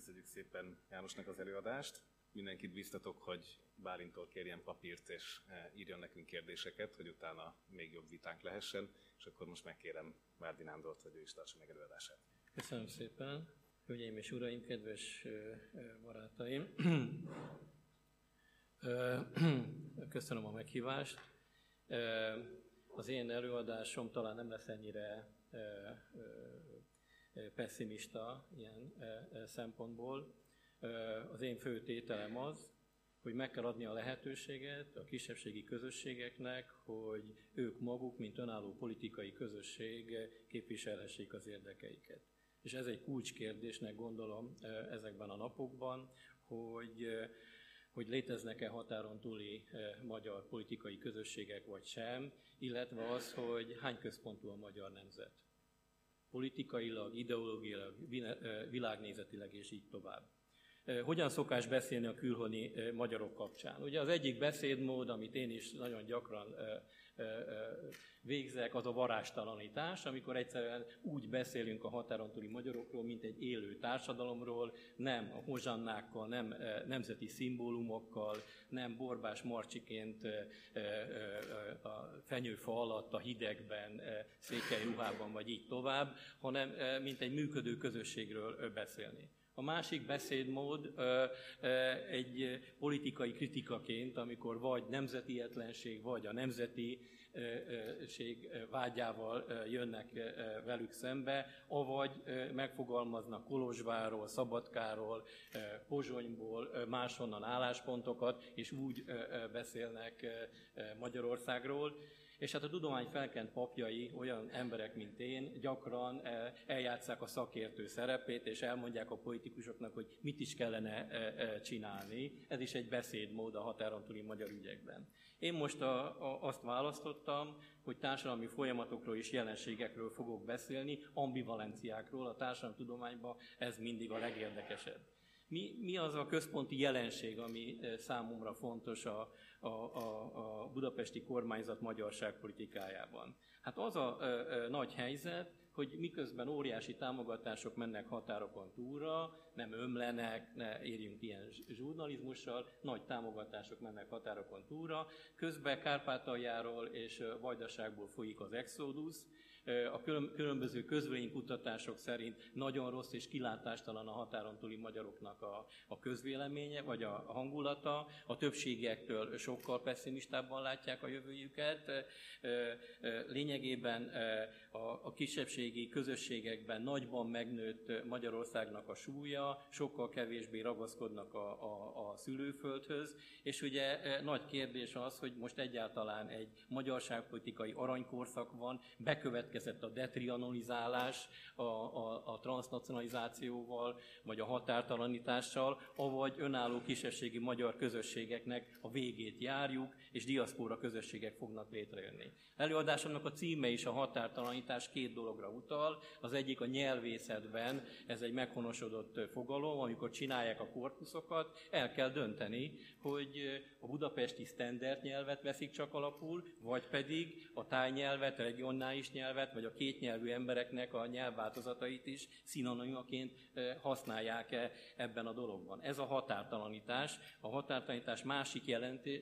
Köszönjük szépen Jánosnak az előadást. Mindenkit biztatok, hogy Bálintól kérjen papírt és írjon nekünk kérdéseket, hogy utána még jobb vitánk lehessen, és akkor most megkérem Várdi Nándort, hogy ő is tartsa meg előadását. Köszönöm szépen. Hölgyeim és uraim, kedves barátaim! Köszönöm a meghívást. Az én előadásom talán nem lesz ennyire pessimista ilyen szempontból. Az én fő tételem az, hogy meg kell adni a lehetőséget a kisebbségi közösségeknek, hogy ők maguk, mint önálló politikai közösség képviselhessék az érdekeiket. És ez egy kulcskérdésnek gondolom ezekben a napokban, hogy hogy léteznek-e határon túli magyar politikai közösségek vagy sem, illetve az, hogy hány központú a magyar nemzet. Politikailag, ideológiailag, világnézetileg és így tovább. Hogyan szokás beszélni a külhoni magyarok kapcsán? Ugye az egyik beszédmód, amit én is nagyon gyakran végzek, az a varástalanítás, amikor egyszerűen úgy beszélünk a határon túli magyarokról, mint egy élő társadalomról, nem a hozsannákkal, nem nemzeti szimbólumokkal, nem borbás marcsiként a fenyőfa alatt, a hidegben, székely ruhában, vagy így tovább, hanem mint egy működő közösségről beszélni. A másik beszédmód egy politikai kritikaként, amikor vagy nemzetietlenség, vagy a nemzetiség vágyával jönnek velük szembe, avagy megfogalmaznak Kolozsváról, Szabadkáról, Pozsonyból máshonnan álláspontokat, és úgy beszélnek Magyarországról és hát a tudomány felkent papjai, olyan emberek, mint én, gyakran eh, eljátszák a szakértő szerepét, és elmondják a politikusoknak, hogy mit is kellene eh, eh, csinálni. Ez is egy beszédmód a határon túli magyar ügyekben. Én most a, a, azt választottam, hogy társadalmi folyamatokról és jelenségekről fogok beszélni, ambivalenciákról, a társadalomtudományban ez mindig a legérdekesebb. Mi, mi az a központi jelenség, ami számomra fontos a, a, a, a budapesti kormányzat magyarságpolitikájában. Hát az a ö, ö, nagy helyzet, hogy miközben óriási támogatások mennek határokon túlra, nem ömlenek, ne érjünk ilyen zsurnalizmussal, nagy támogatások mennek határokon túlra, közben Kárpátaljáról és Vajdaságból folyik az exodus, a különböző közvénykutatások szerint nagyon rossz és kilátástalan a határon túli magyaroknak a, a közvéleménye, vagy a hangulata. A többségektől sokkal pessimistábban látják a jövőjüket. Lényegében a, kisebbségi közösségekben nagyban megnőtt Magyarországnak a súlya, sokkal kevésbé ragaszkodnak a, a, a szülőföldhöz, és ugye nagy kérdés az, hogy most egyáltalán egy magyarságpolitikai aranykorszak van, bekövetkezik bekövetkezett a detrianalizálás a, a, a transnacionalizációval, vagy a határtalanítással, avagy önálló kisebbségi magyar közösségeknek a végét járjuk, és diaszpóra közösségek fognak létrejönni. Előadásomnak a címe is a határtalanítás két dologra utal. Az egyik a nyelvészetben, ez egy meghonosodott fogalom, amikor csinálják a korpuszokat, el kell dönteni, hogy a budapesti standard nyelvet veszik csak alapul, vagy pedig a tájnyelvet, regionális nyelvet, vagy a kétnyelvű embereknek a nyelvváltozatait is szinonimaként használják -e ebben a dologban. Ez a határtalanítás. A határtalanítás másik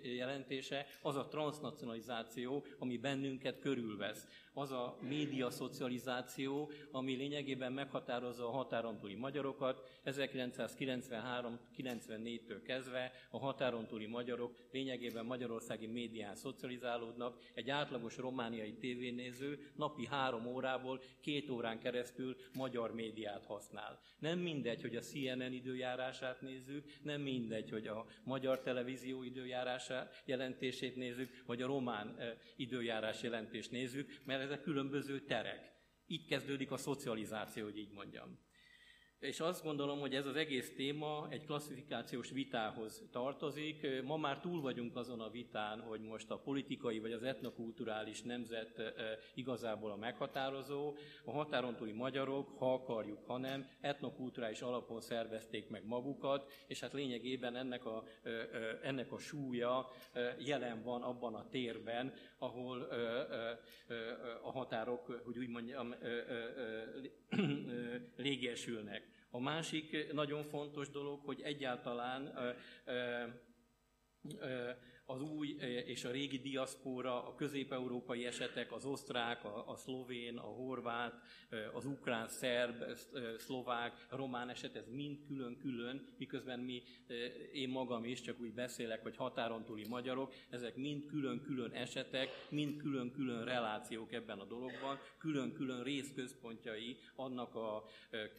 jelentése az a transnacionalizáció, ami bennünket körülvesz az a média szocializáció, ami lényegében meghatározza a határon túli magyarokat. 1993-94-től kezdve a határon túli magyarok lényegében magyarországi médián szocializálódnak. Egy átlagos romániai tévénéző napi három órából két órán keresztül magyar médiát használ. Nem mindegy, hogy a CNN időjárását nézzük, nem mindegy, hogy a magyar televízió időjárását jelentését nézzük, vagy a román eh, időjárás jelentést nézzük, mert ezek különböző terek. Így kezdődik a szocializáció, hogy így mondjam. És azt gondolom, hogy ez az egész téma egy klasszifikációs vitához tartozik. Ma már túl vagyunk azon a vitán, hogy most a politikai vagy az etnokulturális nemzet igazából a meghatározó. A határon túli magyarok, ha akarjuk, ha nem, etnokulturális alapon szervezték meg magukat, és hát lényegében ennek a, ennek a súlya jelen van abban a térben, ahol a határok, hogy úgy mondjam, légesülnek. A másik nagyon fontos dolog, hogy egyáltalán az új és a régi diaszpóra, a közép-európai esetek, az osztrák, a, a szlovén, a horvát, az ukrán, szerb, szlovák, román eset, ez mind külön-külön, miközben mi, én magam is csak úgy beszélek, hogy határon túli magyarok, ezek mind külön-külön esetek, mind külön-külön relációk ebben a dologban, külön-külön részközpontjai annak a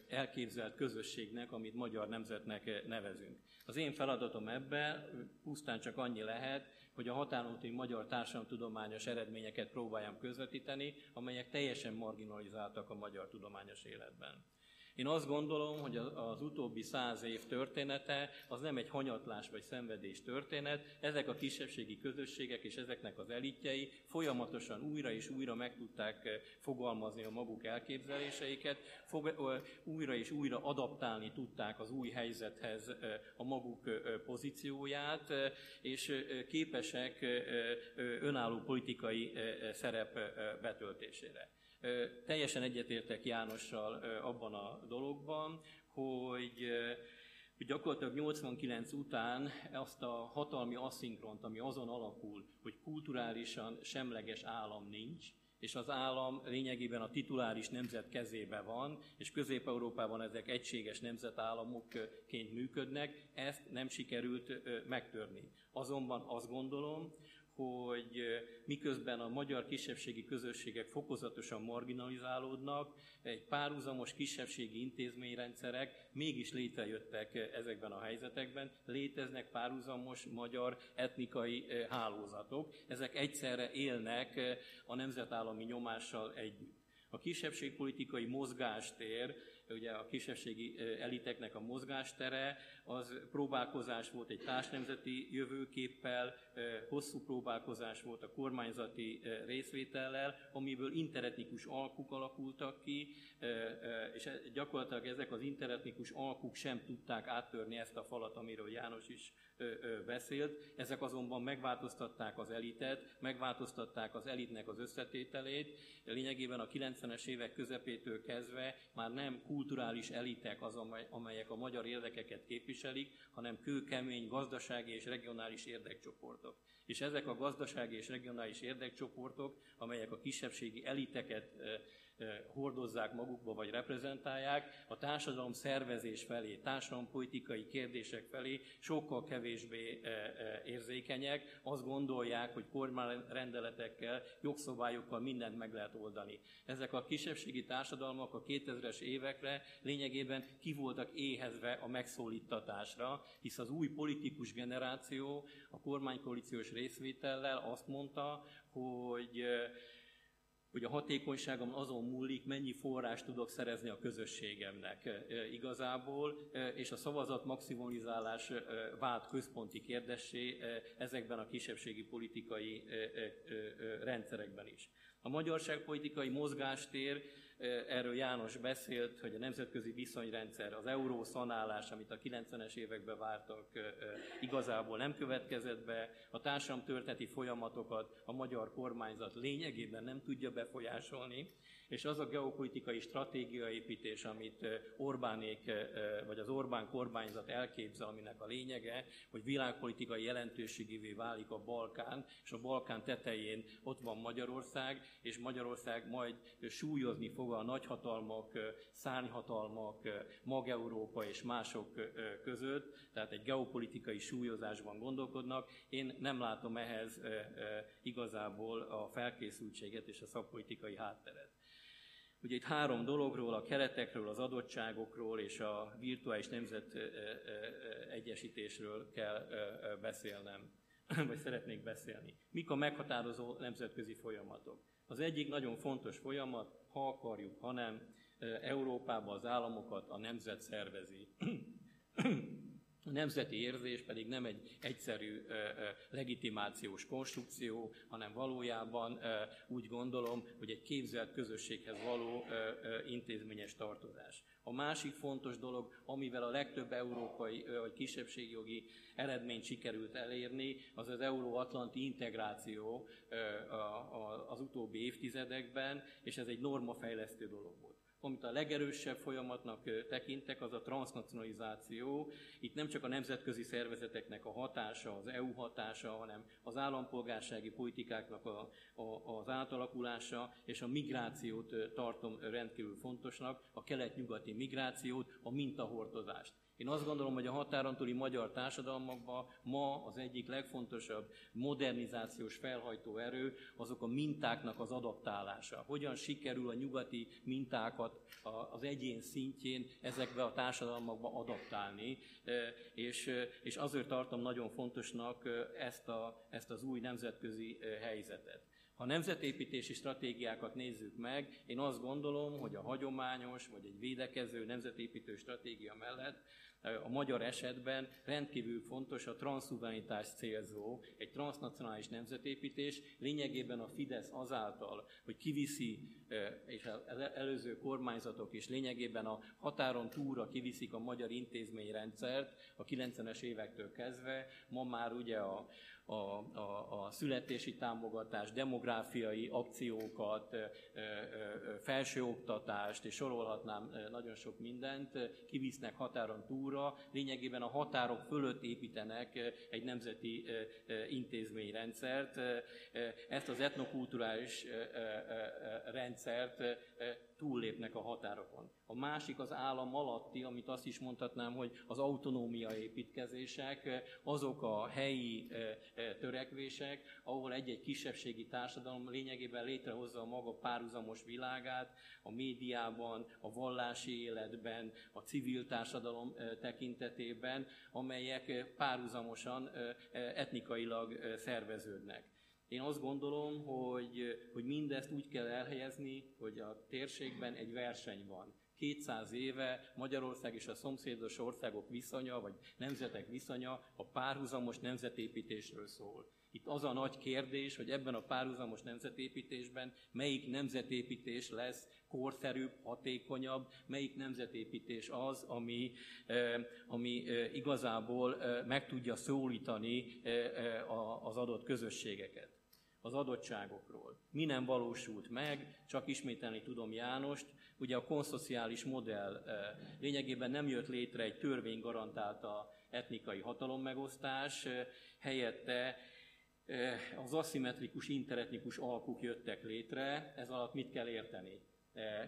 elképzelt közösségnek, amit magyar nemzetnek nevezünk. Az én feladatom ebben pusztán csak annyi lehet, hogy a határon magyar társadalomtudományos eredményeket próbáljam közvetíteni, amelyek teljesen marginalizáltak a magyar tudományos életben. Én azt gondolom, hogy az utóbbi száz év története az nem egy hanyatlás vagy szenvedés történet, ezek a kisebbségi közösségek és ezeknek az elitjei folyamatosan újra és újra meg tudták eh, fogalmazni a maguk elképzeléseiket, újra és újra adaptálni tudták az új helyzethez eh, a maguk eh, pozícióját, és képesek önálló politikai szerep betöltésére. Teljesen egyetértek Jánossal abban a dologban, hogy gyakorlatilag 89 után azt a hatalmi asszinkront, ami azon alapul, hogy kulturálisan semleges állam nincs, és az állam lényegében a tituláris nemzet kezébe van, és Közép-Európában ezek egységes nemzetállamokként működnek, ezt nem sikerült megtörni. Azonban azt gondolom, hogy miközben a magyar kisebbségi közösségek fokozatosan marginalizálódnak, egy párhuzamos kisebbségi intézményrendszerek mégis létrejöttek ezekben a helyzetekben, léteznek párhuzamos magyar etnikai hálózatok, ezek egyszerre élnek a nemzetállami nyomással együtt. A kisebbségpolitikai mozgástér ugye a kisebbségi eliteknek a mozgástere, az próbálkozás volt egy társnemzeti jövőképpel, hosszú próbálkozás volt a kormányzati részvétellel, amiből interetnikus alkuk alakultak ki, és e, gyakorlatilag ezek az interetnikus alkuk sem tudták áttörni ezt a falat, amiről János is beszélt. Ezek azonban megváltoztatták az elitet, megváltoztatták az elitnek az összetételét. Lényegében a 90-es évek közepétől kezdve már nem kulturális elitek az, amelyek a magyar érdekeket képviselik, hanem kőkemény gazdasági és regionális érdekcsoportok. És ezek a gazdasági és regionális érdekcsoportok, amelyek a kisebbségi eliteket hordozzák magukba, vagy reprezentálják, a társadalom szervezés felé, társadalompolitikai kérdések felé sokkal kevésbé érzékenyek, azt gondolják, hogy kormányrendeletekkel, jogszabályokkal mindent meg lehet oldani. Ezek a kisebbségi társadalmak a 2000-es évekre lényegében ki voltak éhezve a megszólítatásra, hisz az új politikus generáció a kormánykoalíciós részvétellel azt mondta, hogy hogy a hatékonyságom azon múlik, mennyi forrás tudok szerezni a közösségemnek igazából, és a szavazat maximalizálás vált központi kérdésé ezekben a kisebbségi politikai rendszerekben is. A magyarságpolitikai mozgástér Erről János beszélt, hogy a nemzetközi viszonyrendszer, az euró szanálás, amit a 90-es években vártak, igazából nem következett be. A társadalomtörténeti folyamatokat a magyar kormányzat lényegében nem tudja befolyásolni, és az a geopolitikai stratégiaépítés, amit Orbánék, vagy az Orbán kormányzat elképzel, aminek a lényege, hogy világpolitikai jelentőségévé válik a Balkán, és a Balkán tetején ott van Magyarország, és Magyarország majd súlyozni fog a nagyhatalmak, szárnyhatalmak, Mag-Európa és mások között, tehát egy geopolitikai súlyozásban gondolkodnak. Én nem látom ehhez igazából a felkészültséget és a szakpolitikai hátteret. Ugye itt három dologról, a keretekről, az adottságokról és a virtuális nemzet egyesítésről kell beszélnem, vagy szeretnék beszélni. Mik a meghatározó nemzetközi folyamatok? Az egyik nagyon fontos folyamat, ha akarjuk, hanem Európában az államokat a nemzet szervezi. A nemzeti érzés pedig nem egy egyszerű legitimációs konstrukció, hanem valójában úgy gondolom, hogy egy képzelt közösséghez való intézményes tartozás. A másik fontos dolog, amivel a legtöbb európai vagy kisebbségjogi eredményt sikerült elérni, az az euróatlanti integráció az utóbbi évtizedekben, és ez egy normafejlesztő dolog volt. Amit a legerősebb folyamatnak tekintek, az a transnacionalizáció. Itt nem csak a nemzetközi szervezeteknek a hatása, az EU hatása, hanem az állampolgársági politikáknak a, a, az átalakulása, és a migrációt tartom rendkívül fontosnak, a kelet-nyugati migrációt, a mintahordozást. Én azt gondolom, hogy a határon túli magyar társadalmakban ma az egyik legfontosabb modernizációs felhajtó erő azok a mintáknak az adaptálása. Hogyan sikerül a nyugati mintákat az egyén szintjén ezekbe a társadalmakba adaptálni, és, és azért tartom nagyon fontosnak ezt, a, ezt az új nemzetközi helyzetet. Ha nemzetépítési stratégiákat nézzük meg, én azt gondolom, hogy a hagyományos vagy egy védekező nemzetépítő stratégia mellett a magyar esetben rendkívül fontos a transzhumanitás célzó, egy transnacionális nemzetépítés, lényegében a Fidesz azáltal, hogy kiviszi, és az előző kormányzatok is lényegében a határon túlra kiviszik a magyar intézményrendszert a 90-es évektől kezdve, ma már ugye a, a, a, a születési támogatás, demográfiai akciókat, felsőoktatást, és sorolhatnám nagyon sok mindent, kivisznek határon túlra, lényegében a határok fölött építenek egy nemzeti intézményrendszert. Ezt az etnokulturális rendszert túllépnek a határokon. A másik az állam alatti, amit azt is mondhatnám, hogy az autonómia építkezések, azok a helyi törekvések, ahol egy-egy kisebbségi társadalom lényegében létrehozza a maga párhuzamos világát, a médiában, a vallási életben, a civil társadalom tekintetében, amelyek párhuzamosan etnikailag szerveződnek. Én azt gondolom, hogy, hogy mindezt úgy kell elhelyezni, hogy a térségben egy verseny van. 200 éve Magyarország és a szomszédos országok viszonya, vagy nemzetek viszonya a párhuzamos nemzetépítésről szól. Itt az a nagy kérdés, hogy ebben a párhuzamos nemzetépítésben melyik nemzetépítés lesz korszerűbb, hatékonyabb, melyik nemzetépítés az, ami, ami igazából meg tudja szólítani az adott közösségeket az adottságokról. Mi nem valósult meg, csak ismételni tudom Jánost, ugye a konszociális modell eh, lényegében nem jött létre egy törvény garantálta etnikai hatalommegosztás, eh, helyette eh, az aszimmetrikus, interetnikus alkuk jöttek létre, ez alatt mit kell érteni?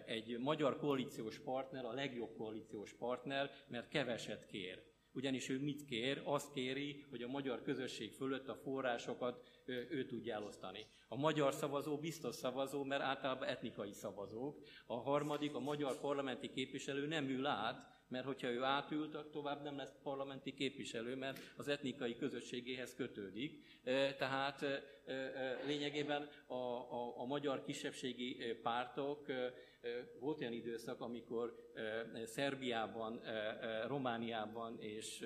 Egy magyar koalíciós partner a legjobb koalíciós partner, mert keveset kér. Ugyanis ő mit kér? Azt kéri, hogy a magyar közösség fölött a forrásokat ő tudja elosztani. A magyar szavazó biztos szavazó, mert általában etnikai szavazók. A harmadik, a magyar parlamenti képviselő nem ül át, mert hogyha ő átült, tovább nem lesz parlamenti képviselő, mert az etnikai közösségéhez kötődik. Tehát lényegében a, a, a magyar kisebbségi pártok volt olyan időszak, amikor Szerbiában, Romániában és,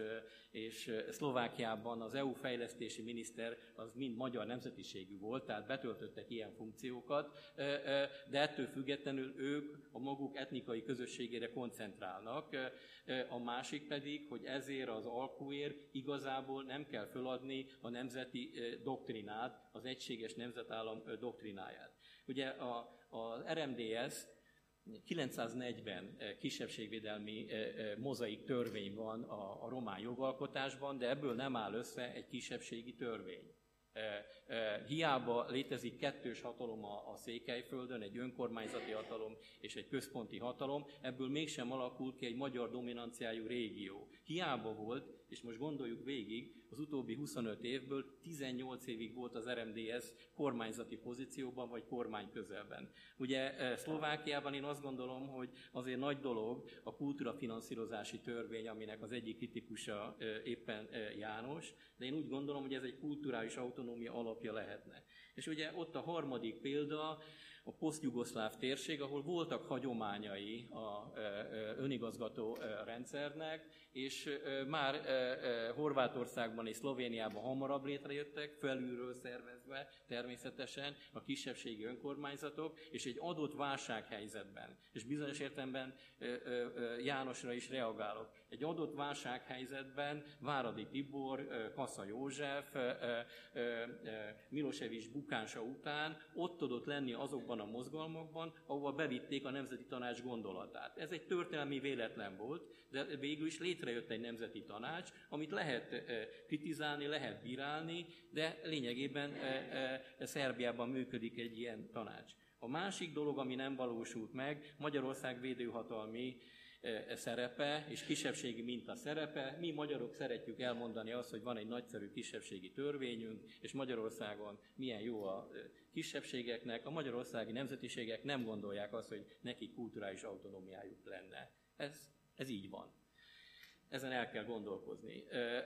és Szlovákiában az EU fejlesztési miniszter az mind magyar nemzetiségű volt, tehát betöltöttek ilyen funkciókat, de ettől függetlenül ők a maguk etnikai közösségére koncentrálnak. A másik pedig, hogy ezért az alkuért igazából nem kell föladni a nemzeti doktrinát, az egységes nemzetállam doktrináját. Ugye a, az RMDS 940 eh, kisebbségvédelmi eh, eh, mozaik törvény van a, román jogalkotásban, de ebből nem áll össze egy kisebbségi törvény. Hiába létezik kettős hatalom a Székelyföldön, egy önkormányzati hatalom és egy központi hatalom, ebből mégsem alakul ki egy magyar dominanciájú régió. Hiába volt, és most gondoljuk végig, az utóbbi 25 évből 18 évig volt az RMDS kormányzati pozícióban, vagy kormány közelben. Ugye Szlovákiában én azt gondolom, hogy azért nagy dolog a kultúrafinanszírozási törvény, aminek az egyik kritikusa éppen János, de én úgy gondolom, hogy ez egy kulturális autonómia alapja lehetne. És ugye ott a harmadik példa, a posztjugoszláv térség, ahol voltak hagyományai a önigazgató rendszernek, és már Horvátországban és Szlovéniában hamarabb létrejöttek, felülről szervezve természetesen a kisebbségi önkormányzatok, és egy adott válsághelyzetben, és bizonyos értelemben Jánosra is reagálok, Egy adott válsághelyzetben Váradi Tibor, Kassa József, Milosevic bukánsa után ott tudott lenni azokban a mozgalmakban, ahova bevitték a Nemzeti Tanács gondolatát. Ez egy történelmi véletlen volt, de végül is létrejött egy Nemzeti Tanács, amit lehet kritizálni, lehet bírálni, de lényegében Szerbiában működik egy ilyen tanács. A másik dolog, ami nem valósult meg, Magyarország védőhatalmi szerepe és kisebbségi minta szerepe. Mi magyarok szeretjük elmondani azt, hogy van egy nagyszerű kisebbségi törvényünk, és Magyarországon milyen jó a kisebbségeknek. A magyarországi nemzetiségek nem gondolják azt, hogy neki kulturális autonómiájuk lenne. Ez, ez így van ezen el kell gondolkozni.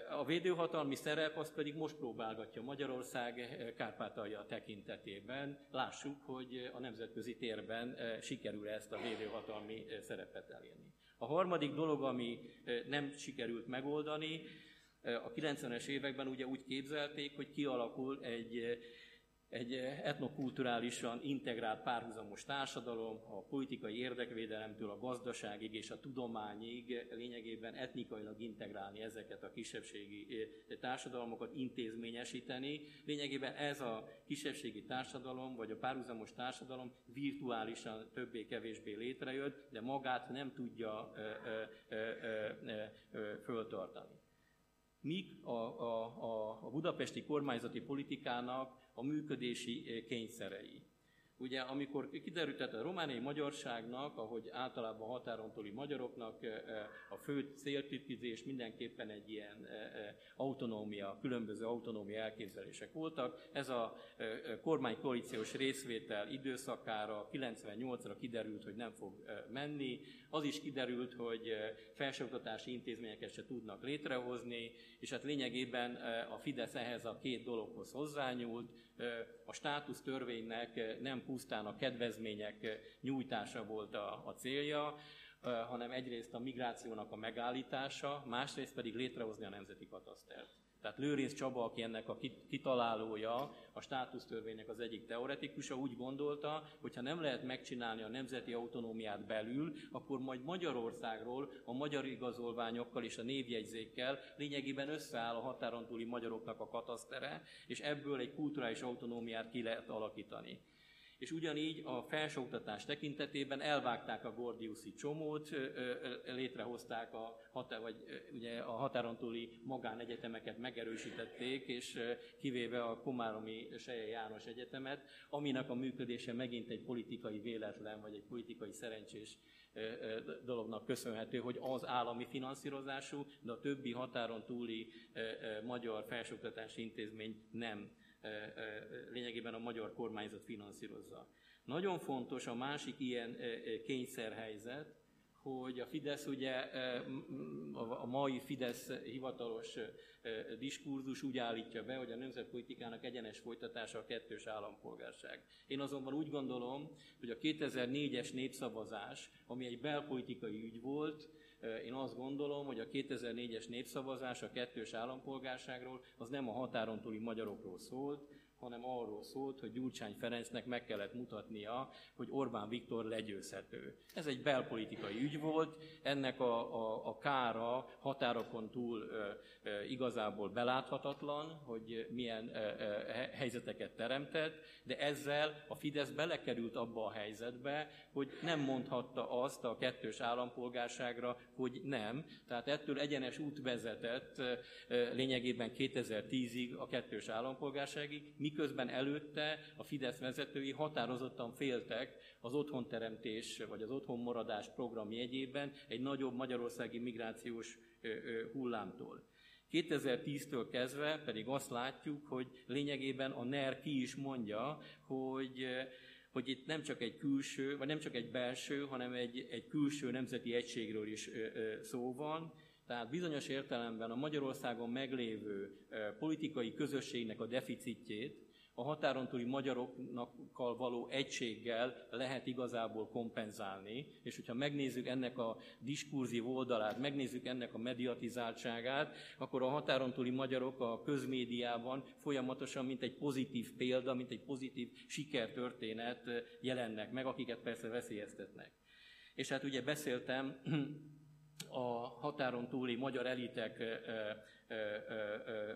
A védőhatalmi szerep az pedig most próbálgatja Magyarország Kárpátalja tekintetében. Lássuk, hogy a nemzetközi térben sikerül ezt a védőhatalmi szerepet elérni. A harmadik dolog, ami nem sikerült megoldani, a 90-es években ugye úgy képzelték, hogy kialakul egy egy etnokulturálisan integrált párhuzamos társadalom, a politikai érdekvédelemtől a gazdaságig és a tudományig lényegében etnikailag integrálni ezeket a kisebbségi eh, társadalmakat, intézményesíteni. Lényegében ez a kisebbségi társadalom, vagy a párhuzamos társadalom virtuálisan többé-kevésbé létrejött, de magát nem tudja föltartani. Míg a, a, a budapesti kormányzati politikának a működési eh, kényszerei. Ugye amikor kiderült, tehát a romániai magyarságnak, ahogy általában határon túli magyaroknak a fő céltitizés mindenképpen egy ilyen autonómia, különböző autonómia elképzelések voltak. Ez a kormánykoalíciós részvétel időszakára 98-ra kiderült, hogy nem fog menni. Az is kiderült, hogy felsőoktatási intézményeket se tudnak létrehozni, és hát lényegében a Fidesz ehhez a két dologhoz hozzányúlt, a státusz törvénynek nem pusztán a kedvezmények nyújtása volt a, a célja, hanem egyrészt a migrációnak a megállítása, másrészt pedig létrehozni a nemzeti katasztert. Tehát Lőrinc Csaba, aki ennek a kitalálója, a státusztörvénynek az egyik teoretikusa, úgy gondolta, hogy ha nem lehet megcsinálni a nemzeti autonómiát belül, akkor majd Magyarországról a magyar igazolványokkal és a névjegyzékkel lényegében összeáll a határon túli magyaroknak a katasztere, és ebből egy kulturális autonómiát ki lehet alakítani és ugyanígy a felsőoktatás tekintetében elvágták a Gordiuszi csomót, létrehozták a, határ, vagy ugye a határon túli magánegyetemeket megerősítették, és kivéve a Komáromi Seje János Egyetemet, aminek a működése megint egy politikai véletlen, vagy egy politikai szerencsés dolognak köszönhető, hogy az állami finanszírozású, de a többi határon túli magyar felsőoktatási intézmény nem lényegében a magyar kormányzat finanszírozza. Nagyon fontos a másik ilyen kényszerhelyzet, hogy a Fidesz ugye, a mai Fidesz hivatalos diskurzus úgy állítja be, hogy a nemzetpolitikának egyenes folytatása a kettős állampolgárság. Én azonban úgy gondolom, hogy a 2004-es népszavazás, ami egy belpolitikai ügy volt, én azt gondolom, hogy a 2004-es népszavazás a kettős állampolgárságról az nem a határon túli magyarokról szólt, hanem arról szólt, hogy Gyurcsány Ferencnek meg kellett mutatnia, hogy Orbán Viktor legyőzhető. Ez egy belpolitikai ügy volt, ennek a, a, a kára határokon túl e, e, igazából beláthatatlan, hogy milyen e, e, helyzeteket teremtett, de ezzel a Fidesz belekerült abba a helyzetbe, hogy nem mondhatta azt a kettős állampolgárságra, hogy nem. Tehát ettől egyenes út vezetett e, lényegében 2010-ig a kettős állampolgárságig, miközben előtte a Fidesz vezetői határozottan féltek az otthonteremtés vagy az otthonmaradás program jegyében egy nagyobb magyarországi migrációs hullámtól. 2010-től kezdve pedig azt látjuk, hogy lényegében a NER ki is mondja, hogy hogy itt nem csak egy külső, vagy nem csak egy belső, hanem egy, egy külső nemzeti egységről is szó van, tehát bizonyos értelemben a Magyarországon meglévő politikai közösségnek a deficitjét a határon túli magyarokkal való egységgel lehet igazából kompenzálni, és hogyha megnézzük ennek a diskurzív oldalát, megnézzük ennek a mediatizáltságát, akkor a határon túli magyarok a közmédiában folyamatosan, mint egy pozitív példa, mint egy pozitív sikertörténet jelennek meg, akiket persze veszélyeztetnek. És hát ugye beszéltem a határon túli magyar elitek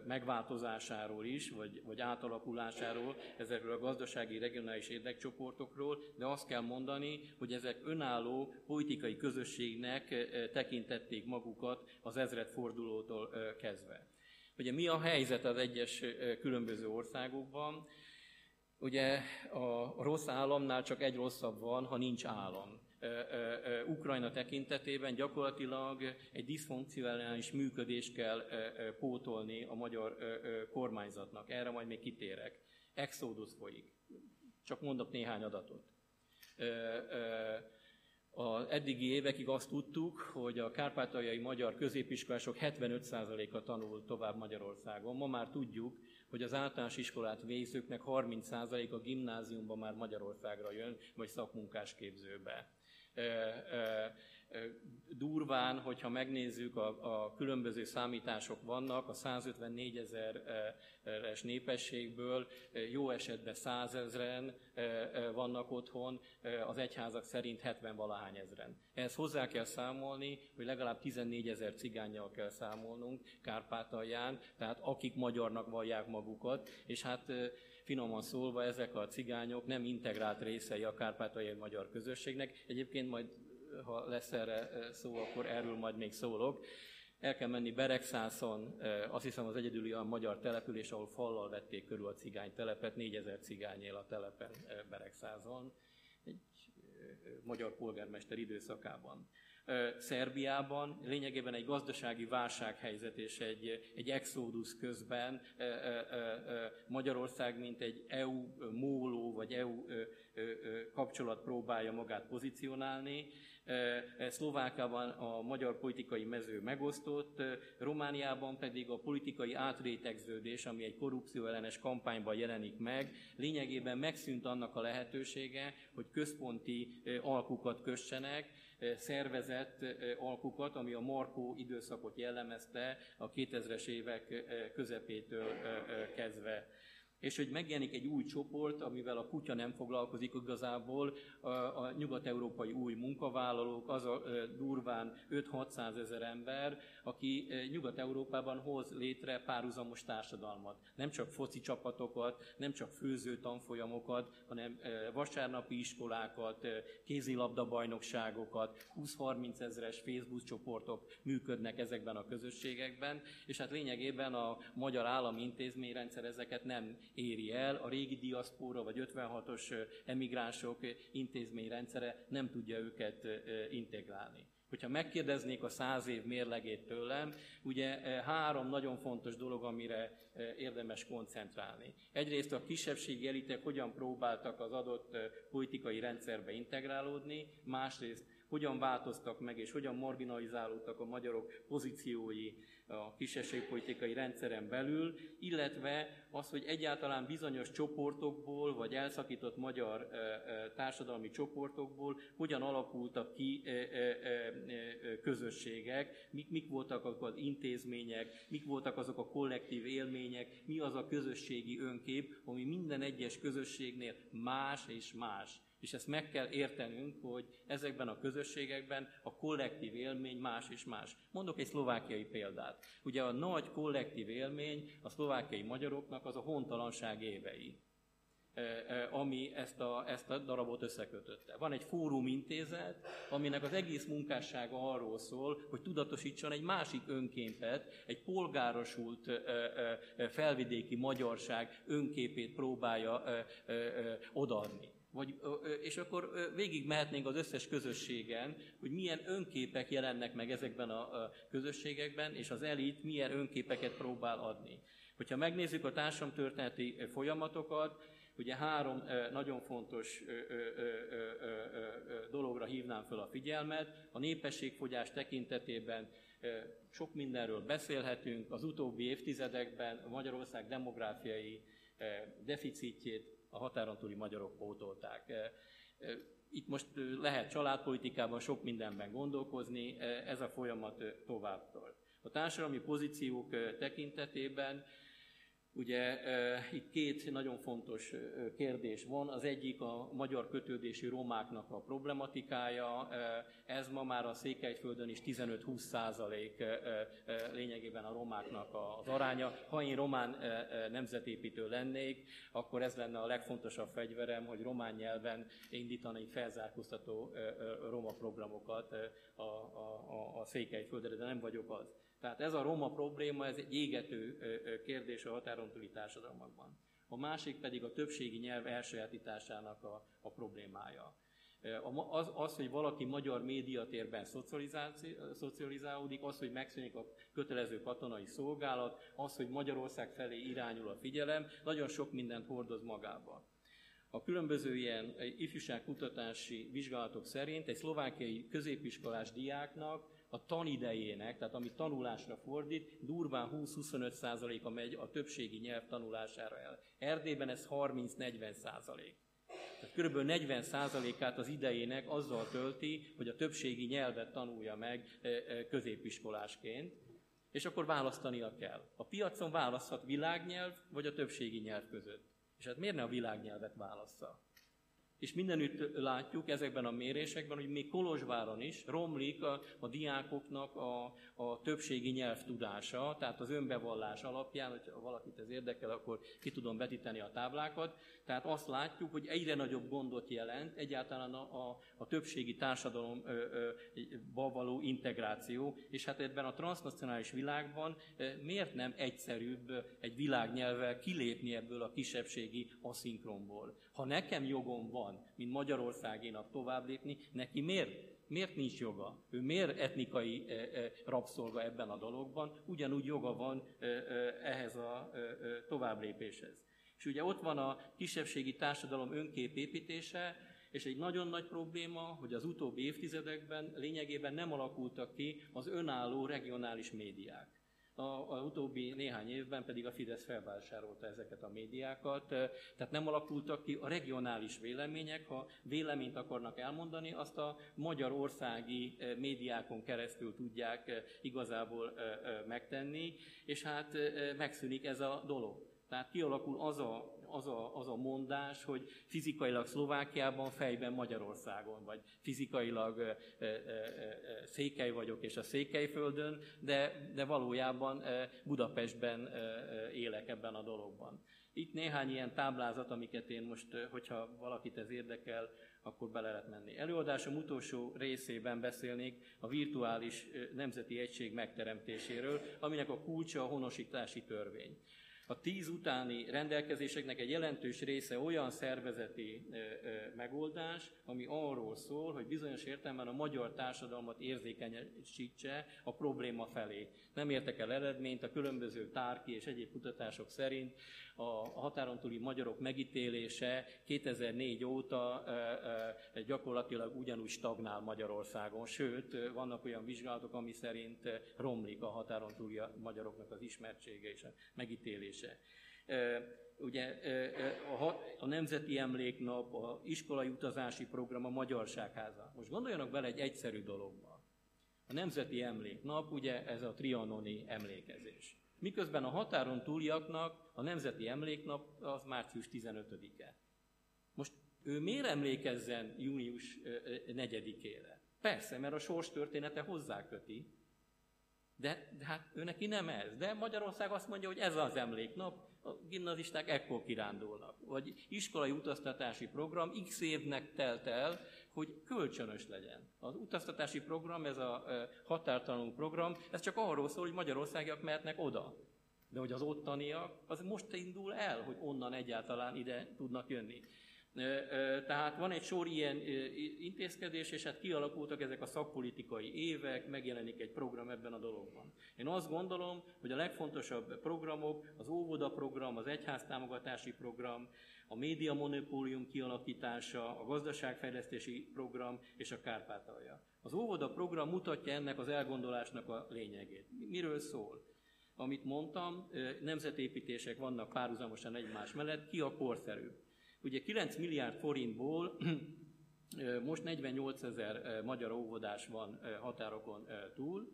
megváltozásáról is, vagy, vagy átalakulásáról, ezekről a gazdasági regionális érdekcsoportokról, de azt kell mondani, hogy ezek önálló politikai közösségnek tekintették magukat az ezredfordulótól kezdve. Ugye mi a helyzet az egyes különböző országokban? Ugye a rossz államnál csak egy rosszabb van, ha nincs állam. Ukrajna tekintetében gyakorlatilag egy diszfunkcionális működést kell pótolni a magyar kormányzatnak. Erre majd még kitérek. Exodus folyik. Csak mondok néhány adatot. Az eddigi évekig azt tudtuk, hogy a kárpátaljai magyar középiskolások 75%-a tanul tovább Magyarországon. Ma már tudjuk, hogy az általános iskolát végzőknek 30%-a gimnáziumban már Magyarországra jön, vagy szakmunkásképzőbe durván, hogyha megnézzük, a, a különböző számítások vannak, a 154 ezeres népességből jó esetben 100 ezeren vannak otthon, az egyházak szerint 70 valahány ezeren. Ehhez hozzá kell számolni, hogy legalább 14 ezer cigányjal kell számolnunk Kárpátalján, tehát akik magyarnak vallják magukat, és hát finoman szólva ezek a cigányok nem integrált részei a kárpátaljai magyar közösségnek. Egyébként majd, ha lesz erre szó, akkor erről majd még szólok. El kell menni Beregszászon, azt hiszem az egyedüli a magyar település, ahol fallal vették körül a cigány telepet, 4000 cigány él a telepen Beregszázon, egy magyar polgármester időszakában. Szerbiában lényegében egy gazdasági válsághelyzet és egy, egy exodus közben Magyarország, mint egy EU móló vagy EU kapcsolat próbálja magát pozícionálni. Szlovákában a magyar politikai mező megosztott, Romániában pedig a politikai átrétegződés, ami egy korrupcióellenes kampányban jelenik meg, lényegében megszűnt annak a lehetősége, hogy központi alkukat kössenek, szervezett alkukat, ami a Markó időszakot jellemezte a 2000-es évek közepétől kezdve és hogy megjelenik egy új csoport, amivel a kutya nem foglalkozik igazából, a, a nyugat-európai új munkavállalók, az a durván 5-600 ezer ember, aki Nyugat-Európában hoz létre párhuzamos társadalmat. Nem csak foci csapatokat, nem csak főző tanfolyamokat, hanem vasárnapi iskolákat, kézilabda bajnokságokat, 20-30 ezeres Facebook csoportok működnek ezekben a közösségekben, és hát lényegében a magyar állami intézményrendszer ezeket nem éri el, a régi diaszpóra vagy 56-os emigránsok intézményrendszere nem tudja őket integrálni. Hogyha megkérdeznék a száz év mérlegét tőlem, ugye három nagyon fontos dolog, amire érdemes koncentrálni. Egyrészt a kisebbségi elitek hogyan próbáltak az adott politikai rendszerbe integrálódni, másrészt hogyan változtak meg és hogyan marginalizálódtak a magyarok pozíciói a kisebbségpolitikai rendszeren belül, illetve az, hogy egyáltalán bizonyos csoportokból, vagy elszakított magyar társadalmi csoportokból hogyan alakultak ki közösségek, mik, mik voltak azok az intézmények, mik voltak azok a kollektív élmények, mi az a közösségi önkép, ami minden egyes közösségnél más és más. És ezt meg kell értenünk, hogy ezekben a közösségekben a kollektív élmény más és más. Mondok egy szlovákiai példát. Ugye a nagy kollektív élmény a szlovákiai magyaroknak az a hontalanság évei ami ezt a, ezt a darabot összekötötte. Van egy fórumintézet, aminek az egész munkássága arról szól, hogy tudatosítson egy másik önképet, egy polgárosult felvidéki magyarság önképét próbálja odaadni. Vagy, és akkor végig mehetnénk az összes közösségen, hogy milyen önképek jelennek meg ezekben a közösségekben, és az elit milyen önképeket próbál adni. Hogyha megnézzük a társadalomtörténeti folyamatokat, ugye három nagyon fontos dologra hívnám fel a figyelmet. A népességfogyás tekintetében sok mindenről beszélhetünk. Az utóbbi évtizedekben Magyarország demográfiai deficitjét a határon túli magyarok pótolták. E, e, itt most lehet családpolitikában sok mindenben gondolkozni, e, ez a folyamat tovább tart. A társadalmi pozíciók tekintetében Ugye itt két nagyon fontos kérdés van. Az egyik a magyar kötődési romáknak a problematikája. Ez ma már a Székelyföldön is 15-20 százalék lényegében a romáknak az aránya. Ha én román nemzetépítő lennék, akkor ez lenne a legfontosabb fegyverem, hogy román nyelven indítani felzárkóztató roma programokat a, a, a, Székelyföldre, de nem vagyok az. Tehát ez a roma probléma, ez egy égető kérdés a határon túli társadalmakban. A másik pedig a többségi nyelv elsajátításának a, a problémája. Az, az, hogy valaki magyar médiatérben szocializálódik, az, hogy megszűnik a kötelező katonai szolgálat, az, hogy Magyarország felé irányul a figyelem, nagyon sok mindent hordoz magába. A különböző ilyen ifjúságkutatási vizsgálatok szerint egy szlovákiai középiskolás diáknak a tanidejének, tehát amit tanulásra fordít, durván 20-25%-a megy a többségi nyelv tanulására el. Erdélyben ez 30-40 százalék. Tehát kb. 40%-át az idejének azzal tölti, hogy a többségi nyelvet tanulja meg e, e, középiskolásként, és akkor választania kell. A piacon választhat világnyelv vagy a többségi nyelv között. És hát miért ne a világnyelvet válassza? És mindenütt látjuk ezekben a mérésekben, hogy még Kolozsváron is romlik a, a diákoknak a, a többségi nyelvtudása, tehát az önbevallás alapján, hogyha valakit ez érdekel, akkor ki tudom betíteni a táblákat. Tehát azt látjuk, hogy egyre nagyobb gondot jelent egyáltalán a, a, a többségi társadalomba való integráció, és hát ebben a transnacionális világban miért nem egyszerűbb egy világnyelvvel kilépni ebből a kisebbségi aszinkronból? Ha nekem jogom van, mint Magyarországénak tovább lépni, neki miért Miért nincs joga? Ő miért etnikai rabszolga ebben a dologban? Ugyanúgy joga van ehhez a továbblépéshez. És ugye ott van a kisebbségi társadalom önképépítése, és egy nagyon nagy probléma, hogy az utóbbi évtizedekben lényegében nem alakultak ki az önálló regionális médiák. A, a utóbbi néhány évben pedig a Fidesz felvásárolta ezeket a médiákat, tehát nem alakultak ki a regionális vélemények, ha véleményt akarnak elmondani, azt a magyarországi médiákon keresztül tudják igazából megtenni, és hát megszűnik ez a dolog. Tehát kialakul az a az a, az a mondás, hogy fizikailag Szlovákiában, fejben Magyarországon, vagy fizikailag e, e, e, Székely vagyok és a Székelyföldön, de, de valójában e, Budapestben e, élek ebben a dologban. Itt néhány ilyen táblázat, amiket én most, hogyha valakit ez érdekel, akkor bele lehet menni. Előadásom utolsó részében beszélnék a virtuális nemzeti egység megteremtéséről, aminek a kulcsa a honosítási törvény. A tíz utáni rendelkezéseknek egy jelentős része olyan szervezeti megoldás, ami arról szól, hogy bizonyos értelemben a magyar társadalmat érzékenyesítse a probléma felé. Nem értek el eredményt, a különböző tárki és egyéb kutatások szerint a határon túli magyarok megítélése 2004 óta gyakorlatilag ugyanúgy stagnál Magyarországon, sőt, vannak olyan vizsgálatok, ami szerint romlik a határon túli magyaroknak az ismertsége és a megítélése ugye a Nemzeti Emléknap, a iskolai utazási program, a Magyarságháza. Most gondoljanak bele egy egyszerű dologba. A Nemzeti Emléknap, ugye ez a trianoni emlékezés. Miközben a határon túliaknak a Nemzeti Emléknap az március 15-e. Most ő miért emlékezzen június 4-ére? Persze, mert a sors története hozzáköti, de, de hát ő neki nem ez. De Magyarország azt mondja, hogy ez az emléknap, a gimnazisták ekkor kirándulnak. Vagy iskolai utaztatási program x évnek telt el, hogy kölcsönös legyen. Az utaztatási program, ez a határtalanul program, ez csak arról szól, hogy magyarországiak mehetnek oda. De hogy az ottaniak, az most indul el, hogy onnan egyáltalán ide tudnak jönni. Tehát van egy sor ilyen intézkedés, és hát kialakultak ezek a szakpolitikai évek, megjelenik egy program ebben a dologban. Én azt gondolom, hogy a legfontosabb programok az óvoda program, az egyháztámogatási program, a média monopólium kialakítása, a gazdaságfejlesztési program és a Kárpátalja. Az óvoda program mutatja ennek az elgondolásnak a lényegét. Miről szól? Amit mondtam, nemzetépítések vannak párhuzamosan egymás mellett, ki a korszerűbb. Ugye 9 milliárd forintból most 48 ezer magyar óvodás van határokon túl,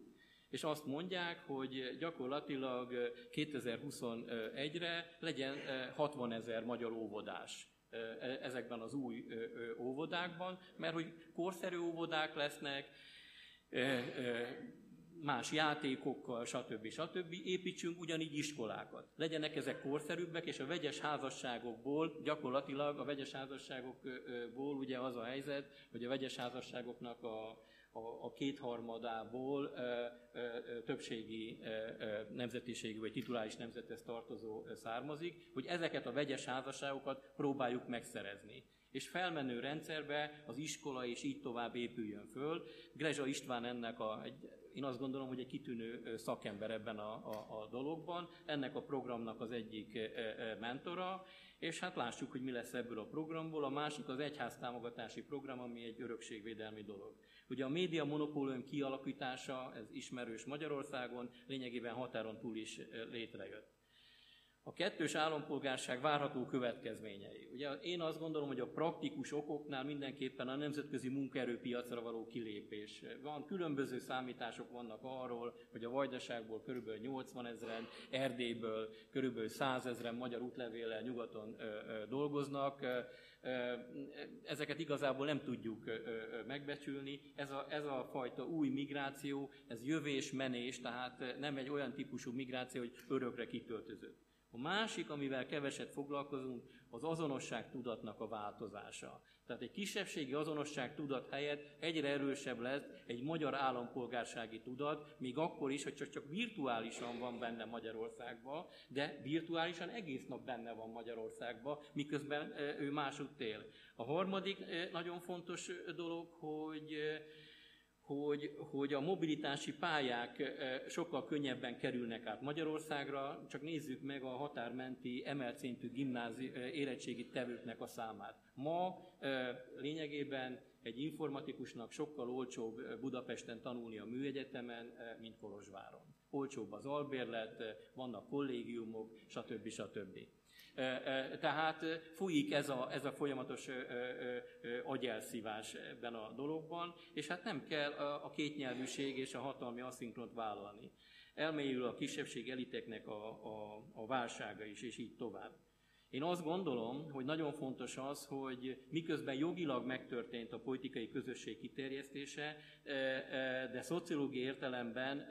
és azt mondják, hogy gyakorlatilag 2021-re legyen 60 ezer magyar óvodás e, ezekben az új óvodákban, mert hogy korszerű óvodák lesznek, más játékokkal, stb. stb. építsünk ugyanígy iskolákat. Legyenek ezek korszerűbbek, és a vegyes házasságokból, gyakorlatilag a vegyes házasságokból ugye az a helyzet, hogy a vegyes házasságoknak a, a, a kétharmadából ö, ö, többségi ö, nemzetiségű vagy tituláris nemzethez tartozó származik, hogy ezeket a vegyes házasságokat próbáljuk megszerezni és felmenő rendszerbe az iskola és így tovább épüljön föl. Grezsa István ennek a, egy én azt gondolom, hogy egy kitűnő szakember ebben a, a, a dologban, ennek a programnak az egyik mentora, és hát lássuk, hogy mi lesz ebből a programból. A másik az egyház támogatási program, ami egy örökségvédelmi dolog. Ugye a média monopólium kialakítása, ez ismerős Magyarországon, lényegében határon túl is létrejött. A kettős állampolgárság várható következményei. Ugye én azt gondolom, hogy a praktikus okoknál mindenképpen a nemzetközi munkaerőpiacra való kilépés. Van különböző számítások vannak arról, hogy a Vajdaságból körülbelül 80 ezeren, Erdélyből körülbelül 100 ezeren magyar útlevéllel nyugaton ö, dolgoznak. Ezeket igazából nem tudjuk megbecsülni. Ez a, ez a fajta új migráció, ez jövés, menés, tehát nem egy olyan típusú migráció, hogy örökre kitöltözött. A másik, amivel keveset foglalkozunk, az azonosság tudatnak a változása. Tehát egy kisebbségi azonosság tudat helyett egyre erősebb lesz egy magyar állampolgársági tudat, még akkor is, hogy csak, csak virtuálisan van benne Magyarországban, de virtuálisan egész nap benne van Magyarországban, miközben ő másutt él. A harmadik nagyon fontos dolog, hogy hogy, hogy a mobilitási pályák sokkal könnyebben kerülnek át Magyarországra, csak nézzük meg a határmenti emelt szintű gimnázi érettségi tevőknek a számát. Ma lényegében egy informatikusnak sokkal olcsóbb Budapesten tanulni a műegyetemen, mint Kolozsváron. Olcsóbb az albérlet, vannak kollégiumok, stb. stb. Tehát folyik ez a, ez a folyamatos agyelszívás ebben a dologban, és hát nem kell a kétnyelvűség és a hatalmi aszinkront vállalni. Elmélyül a kisebbség eliteknek a, a, a válsága is, és így tovább. Én azt gondolom, hogy nagyon fontos az, hogy miközben jogilag megtörtént a politikai közösség kiterjesztése, de szociológiai értelemben,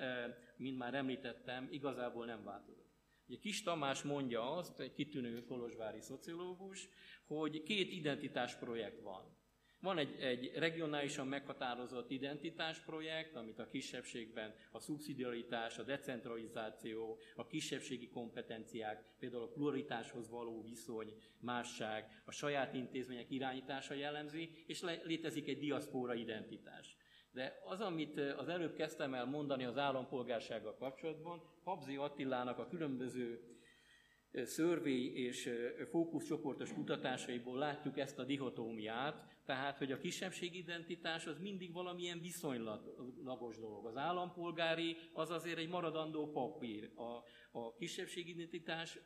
mint már említettem, igazából nem változott. Ugye Kis Tamás mondja azt, egy kitűnő kolozsvári szociológus, hogy két identitásprojekt van. Van egy, egy regionálisan meghatározott identitásprojekt, amit a kisebbségben a szubszidiaritás, a decentralizáció, a kisebbségi kompetenciák, például a pluralitáshoz való viszony, másság, a saját intézmények irányítása jellemzi, és létezik egy diaszpóra identitás. De az, amit az előbb kezdtem el mondani az állampolgársággal kapcsolatban, Habzi Attilának a különböző szörvény és fókuszcsoportos kutatásaiból látjuk ezt a dihotómiát, tehát, hogy a kisebbségi identitás az mindig valamilyen viszonylagos dolog. Az állampolgári az azért egy maradandó papír. A, a kisebbségi identitás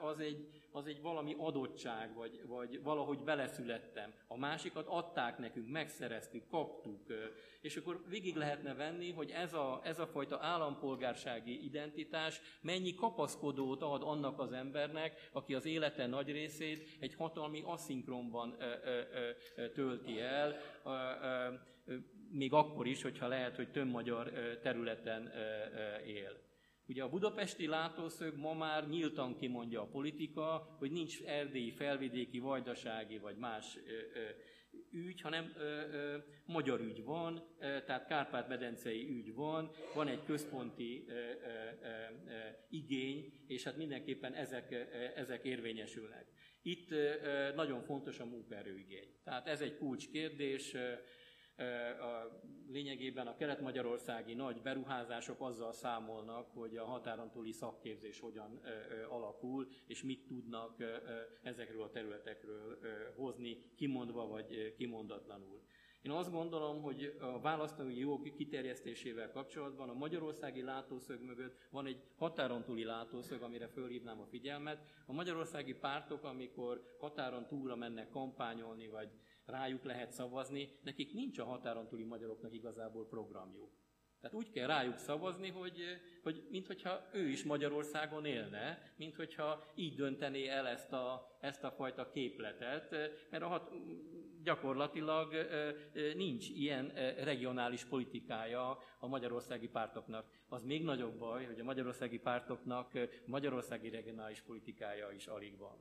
az egy, az egy valami adottság, vagy, vagy valahogy beleszülettem. A másikat adták nekünk, megszereztük, kaptuk. És akkor végig lehetne venni, hogy ez a, ez a fajta állampolgársági identitás mennyi kapaszkodót ad annak az embernek, aki az élete nagy részét egy hatalmi aszinkronban tölti el, még akkor is, hogyha lehet, hogy több magyar területen él. Ugye a budapesti látószög ma már nyíltan kimondja a politika, hogy nincs erdélyi, felvidéki, vajdasági vagy más ügy, hanem ö, ö, magyar ügy van, ö, tehát Kárpát-medencei ügy van, van egy központi ö, ö, ö, igény, és hát mindenképpen ezek, ö, ezek érvényesülnek. Itt nagyon fontos a munkaerőigény. Tehát ez egy kulcskérdés. A lényegében a kelet-magyarországi nagy beruházások azzal számolnak, hogy a határon túli szakképzés hogyan alakul, és mit tudnak ezekről a területekről hozni, kimondva vagy kimondatlanul. Én azt gondolom, hogy a választói jog kiterjesztésével kapcsolatban a magyarországi látószög mögött van egy határon túli látószög, amire fölhívnám a figyelmet. A magyarországi pártok, amikor határon túlra mennek kampányolni, vagy rájuk lehet szavazni, nekik nincs a határon túli magyaroknak igazából programjuk. Tehát úgy kell rájuk szavazni, hogy, hogy minthogyha ő is Magyarországon élne, minthogyha így döntené el ezt a, ezt a fajta képletet, mert a hat, gyakorlatilag nincs ilyen regionális politikája a magyarországi pártoknak. Az még nagyobb baj, hogy a magyarországi pártoknak magyarországi regionális politikája is alig van.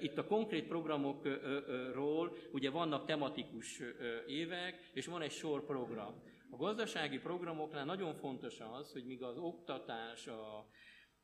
Itt a konkrét programokról ugye vannak tematikus évek, és van egy sor program. A gazdasági programoknál nagyon fontos az, hogy míg az oktatás, a,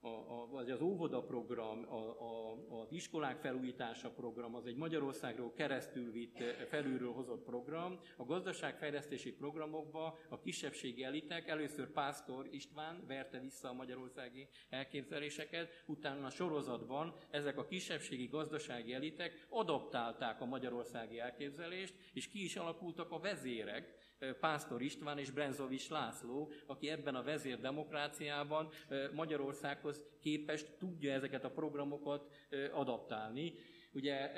a, az óvoda program, a, a, az iskolák felújítása program, az egy Magyarországról keresztül vitt, felülről hozott program. A gazdaságfejlesztési programokba a kisebbségi elitek, először Pásztor István verte vissza a magyarországi elképzeléseket, utána a sorozatban ezek a kisebbségi gazdasági elitek adaptálták a magyarországi elképzelést, és ki is alakultak a vezérek, Pásztor István és Brenzovics László, aki ebben a vezérdemokráciában Magyarországhoz képest tudja ezeket a programokat adaptálni. Ugye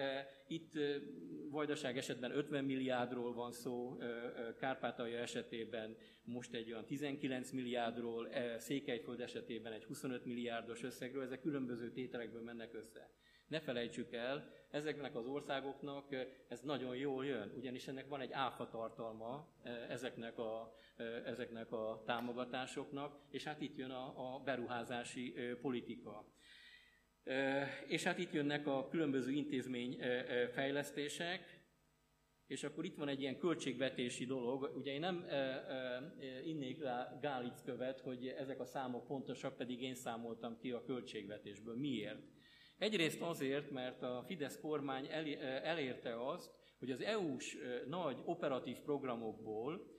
itt Vajdaság esetben 50 milliárdról van szó, Kárpátalja esetében most egy olyan 19 milliárdról, Székelyföld esetében egy 25 milliárdos összegről, ezek különböző tételekből mennek össze. Ne felejtsük el, ezeknek az országoknak ez nagyon jól jön, ugyanis ennek van egy áfa tartalma ezeknek a, ezeknek a támogatásoknak, és hát itt jön a, a beruházási politika. És hát itt jönnek a különböző intézményfejlesztések, és akkor itt van egy ilyen költségvetési dolog. Ugye én nem e, e, innék rá gálickövet, hogy ezek a számok pontosak, pedig én számoltam ki a költségvetésből. Miért? Egyrészt azért, mert a Fidesz kormány elérte azt, hogy az EU-s nagy operatív programokból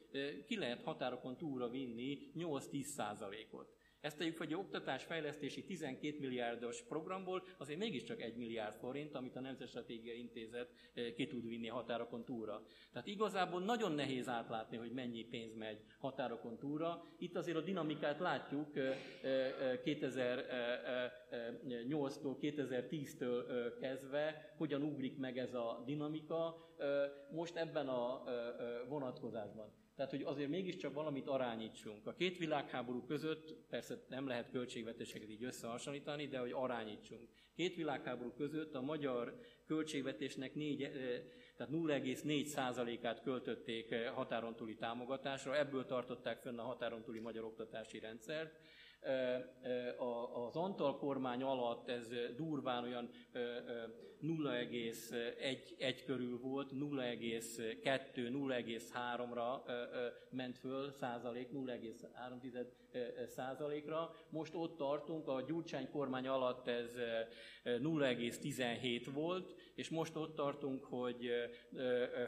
ki lehet határokon túlra vinni 8-10 százalékot. Ezt tegyük, hogy a oktatásfejlesztési 12 milliárdos programból azért mégiscsak 1 milliárd forint, amit a Nemzetstratégiai Intézet eh, ki tud vinni határokon túlra. Tehát igazából nagyon nehéz átlátni, hogy mennyi pénz megy határokon túlra. Itt azért a dinamikát látjuk 2008-tól, eh, 2010-től eh, kezdve, hogyan ugrik meg ez a dinamika most ebben a vonatkozásban. Tehát, hogy azért mégiscsak valamit arányítsunk. A két világháború között persze nem lehet költségvetéseket így összehasonlítani, de hogy arányítsunk. Két világháború között a magyar költségvetésnek 4, eh, tehát 0,4%-át költötték eh, határon túli támogatásra, ebből tartották fönn a határon túli magyar oktatási rendszert. Az Antal kormány alatt ez durván olyan 0,1 körül volt, 0,2-0,3-ra ment föl százalék, 0,3 százalékra. Most ott tartunk, a Gyurcsány kormány alatt ez 0,17 volt, és most ott tartunk, hogy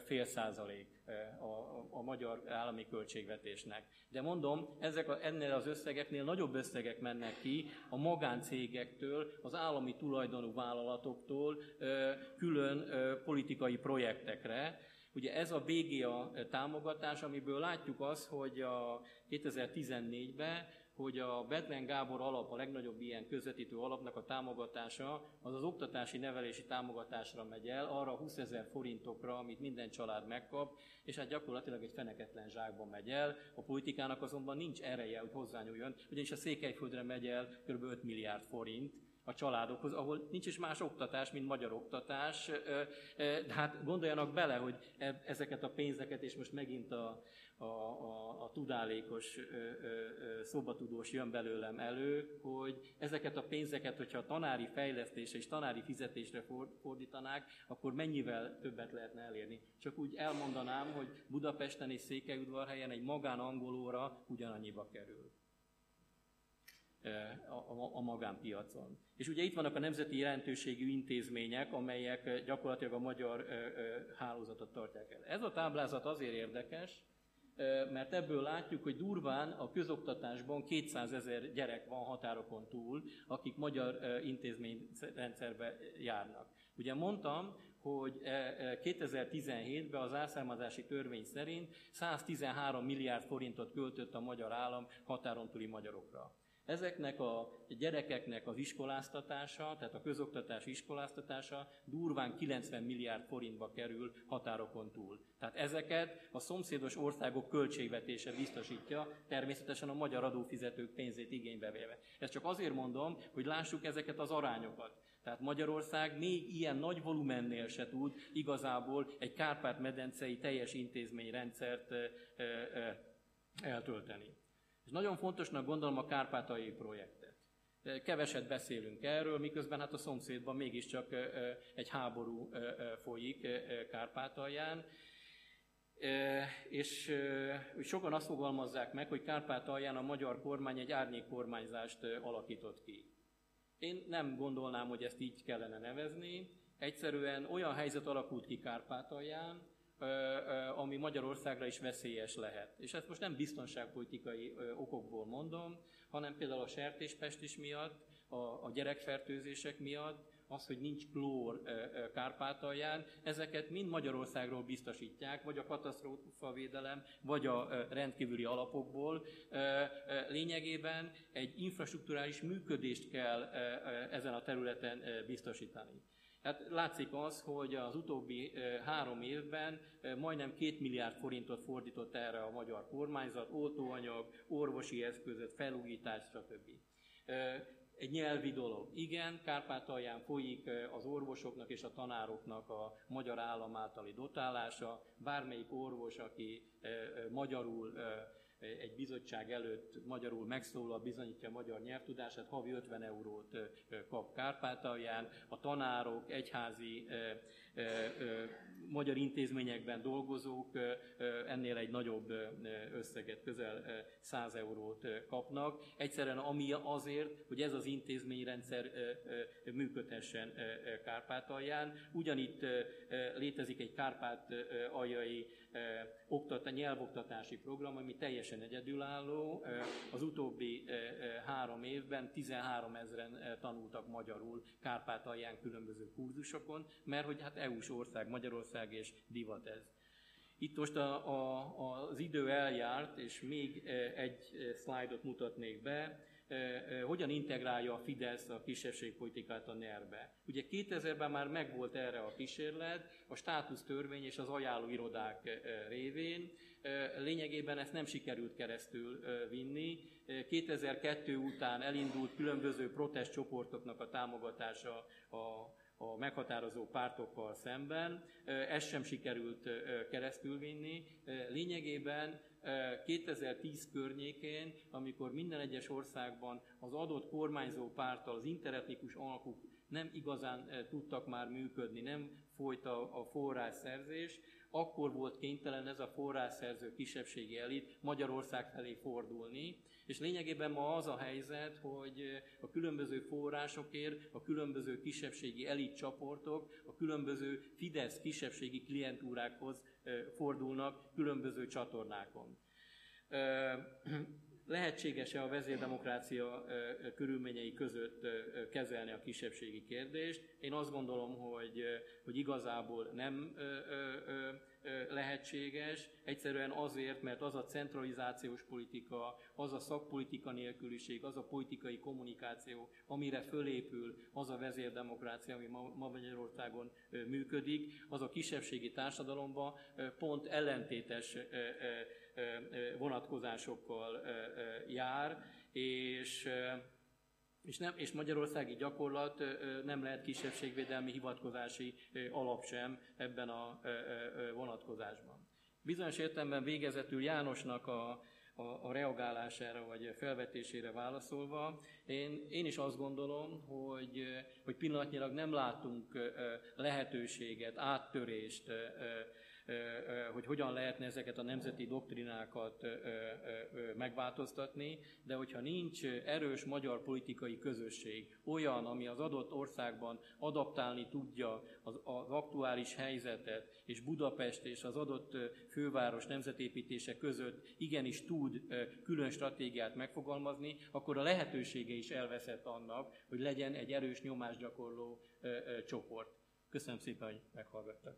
fél százalék a, a magyar állami költségvetésnek. De mondom, ezek a, ennél az összegeknél nagyobb összegek mennek ki a magáncégektől, az állami tulajdonú vállalatoktól külön politikai projektekre. Ugye ez a BGA támogatás, amiből látjuk azt, hogy a 2014-ben hogy a Betlen Gábor alap, a legnagyobb ilyen közvetítő alapnak a támogatása, az az oktatási nevelési támogatásra megy el, arra 20 ezer forintokra, amit minden család megkap, és hát gyakorlatilag egy feneketlen zsákban megy el. A politikának azonban nincs ereje, hogy hozzányúljon, ugyanis a Székelyföldre megy el kb. 5 milliárd forint, a családokhoz, ahol nincs is más oktatás, mint magyar oktatás. De hát gondoljanak bele, hogy e, ezeket a pénzeket, és most megint a, a, a, a tudálékos szobatudós jön belőlem elő, hogy ezeket a pénzeket, hogyha a tanári fejlesztésre és tanári fizetésre fordítanák, akkor mennyivel többet lehetne elérni. Csak úgy elmondanám, hogy Budapesten és Székelyudvarhelyen egy magán angolóra ugyanannyiba kerül a, magánpiacon. És ugye itt vannak a nemzeti jelentőségű intézmények, amelyek gyakorlatilag a magyar hálózatot tartják el. Ez a táblázat azért érdekes, mert ebből látjuk, hogy durván a közoktatásban 200 ezer gyerek van határokon túl, akik magyar intézményrendszerbe járnak. Ugye mondtam, hogy 2017-ben az elszámozási törvény szerint 113 milliárd forintot költött a magyar állam határon túli magyarokra. Ezeknek a gyerekeknek az iskoláztatása, tehát a közoktatás iskoláztatása durván 90 milliárd forintba kerül határokon túl. Tehát ezeket a szomszédos országok költségvetése biztosítja, természetesen a magyar adófizetők pénzét igénybe véve. Ezt csak azért mondom, hogy lássuk ezeket az arányokat. Tehát Magyarország még ilyen nagy volumennél se tud igazából egy Kárpát-medencei teljes intézményrendszert eltölteni. És nagyon fontosnak gondolom a kárpátai projektet. Keveset beszélünk erről, miközben hát a szomszédban mégiscsak egy háború folyik Kárpátalján, és sokan azt fogalmazzák meg, hogy Kárpátalján a magyar kormány egy árnyékkormányzást alakított ki. Én nem gondolnám, hogy ezt így kellene nevezni. Egyszerűen olyan helyzet alakult ki Kárpátalján, ami Magyarországra is veszélyes lehet. És ezt most nem biztonságpolitikai okokból mondom, hanem például a sertéspestis miatt, a, a gyerekfertőzések miatt, az, hogy nincs klór Kárpátalján, ezeket mind Magyarországról biztosítják, vagy a katasztrófavédelem, vagy a rendkívüli alapokból. Lényegében egy infrastruktúrális működést kell ezen a területen biztosítani. Hát látszik az, hogy az utóbbi három évben majdnem két milliárd forintot fordított erre a magyar kormányzat, oltóanyag, orvosi eszközöt, felújítás, stb. Egy nyelvi dolog. Igen, Kárpátalján folyik az orvosoknak és a tanároknak a magyar állam általi dotálása. Bármelyik orvos, aki magyarul egy bizottság előtt magyarul megszólal, bizonyítja a magyar nyelvtudását, havi 50 eurót kap Kárpátalján. A tanárok, egyházi magyar intézményekben dolgozók ennél egy nagyobb összeget, közel 100 eurót kapnak. Egyszerűen ami azért, hogy ez az intézményrendszer működhessen Kárpátalján. Ugyanitt létezik egy kárpát-aljai oktat, nyelvoktatási program, ami teljesen egyedülálló. Az utóbbi három évben 13 ezeren tanultak magyarul Kárpátalján különböző kurzusokon, mert hogy hát EU-s ország, Magyarország és divat ez. Itt most a, a, az idő eljárt, és még egy szlájdot mutatnék be hogyan integrálja a Fidesz a kisebbségpolitikát a NER-be. Ugye 2000-ben már megvolt erre a kísérlet, a státusztörvény és az ajánlóirodák révén. Lényegében ezt nem sikerült keresztül vinni. 2002 után elindult különböző protestcsoportoknak a támogatása a a meghatározó pártokkal szemben. Ezt sem sikerült keresztülvinni. Lényegében 2010 környékén, amikor minden egyes országban az adott kormányzó párttal az interetnikus alkuk nem igazán tudtak már működni, nem folyt a, a forrásszerzés, akkor volt kénytelen ez a forrásszerző kisebbségi elit Magyarország felé fordulni, és lényegében ma az a helyzet, hogy a különböző forrásokért a különböző kisebbségi elit csoportok a különböző Fidesz kisebbségi klientúrákhoz fordulnak különböző csatornákon. Lehetséges-e a vezérdemokrácia körülményei között kezelni a kisebbségi kérdést? Én azt gondolom, hogy, hogy igazából nem lehetséges, egyszerűen azért, mert az a centralizációs politika, az a szakpolitika nélküliség, az a politikai kommunikáció, amire fölépül az a vezérdemokrácia, ami ma Magyarországon működik, az a kisebbségi társadalomban pont ellentétes vonatkozásokkal jár, és és, nem, és magyarországi gyakorlat nem lehet kisebbségvédelmi hivatkozási alap sem ebben a vonatkozásban. Bizonyos értelemben végezetül Jánosnak a, a, a reagálására vagy felvetésére válaszolva, én, én is azt gondolom, hogy, hogy pillanatnyilag nem látunk lehetőséget, áttörést hogy hogyan lehetne ezeket a nemzeti doktrinákat megváltoztatni, de hogyha nincs erős magyar politikai közösség, olyan, ami az adott országban adaptálni tudja az, aktuális helyzetet, és Budapest és az adott főváros nemzetépítése között igenis tud külön stratégiát megfogalmazni, akkor a lehetősége is elveszett annak, hogy legyen egy erős nyomásgyakorló csoport. Köszönöm szépen, hogy meghallgattak.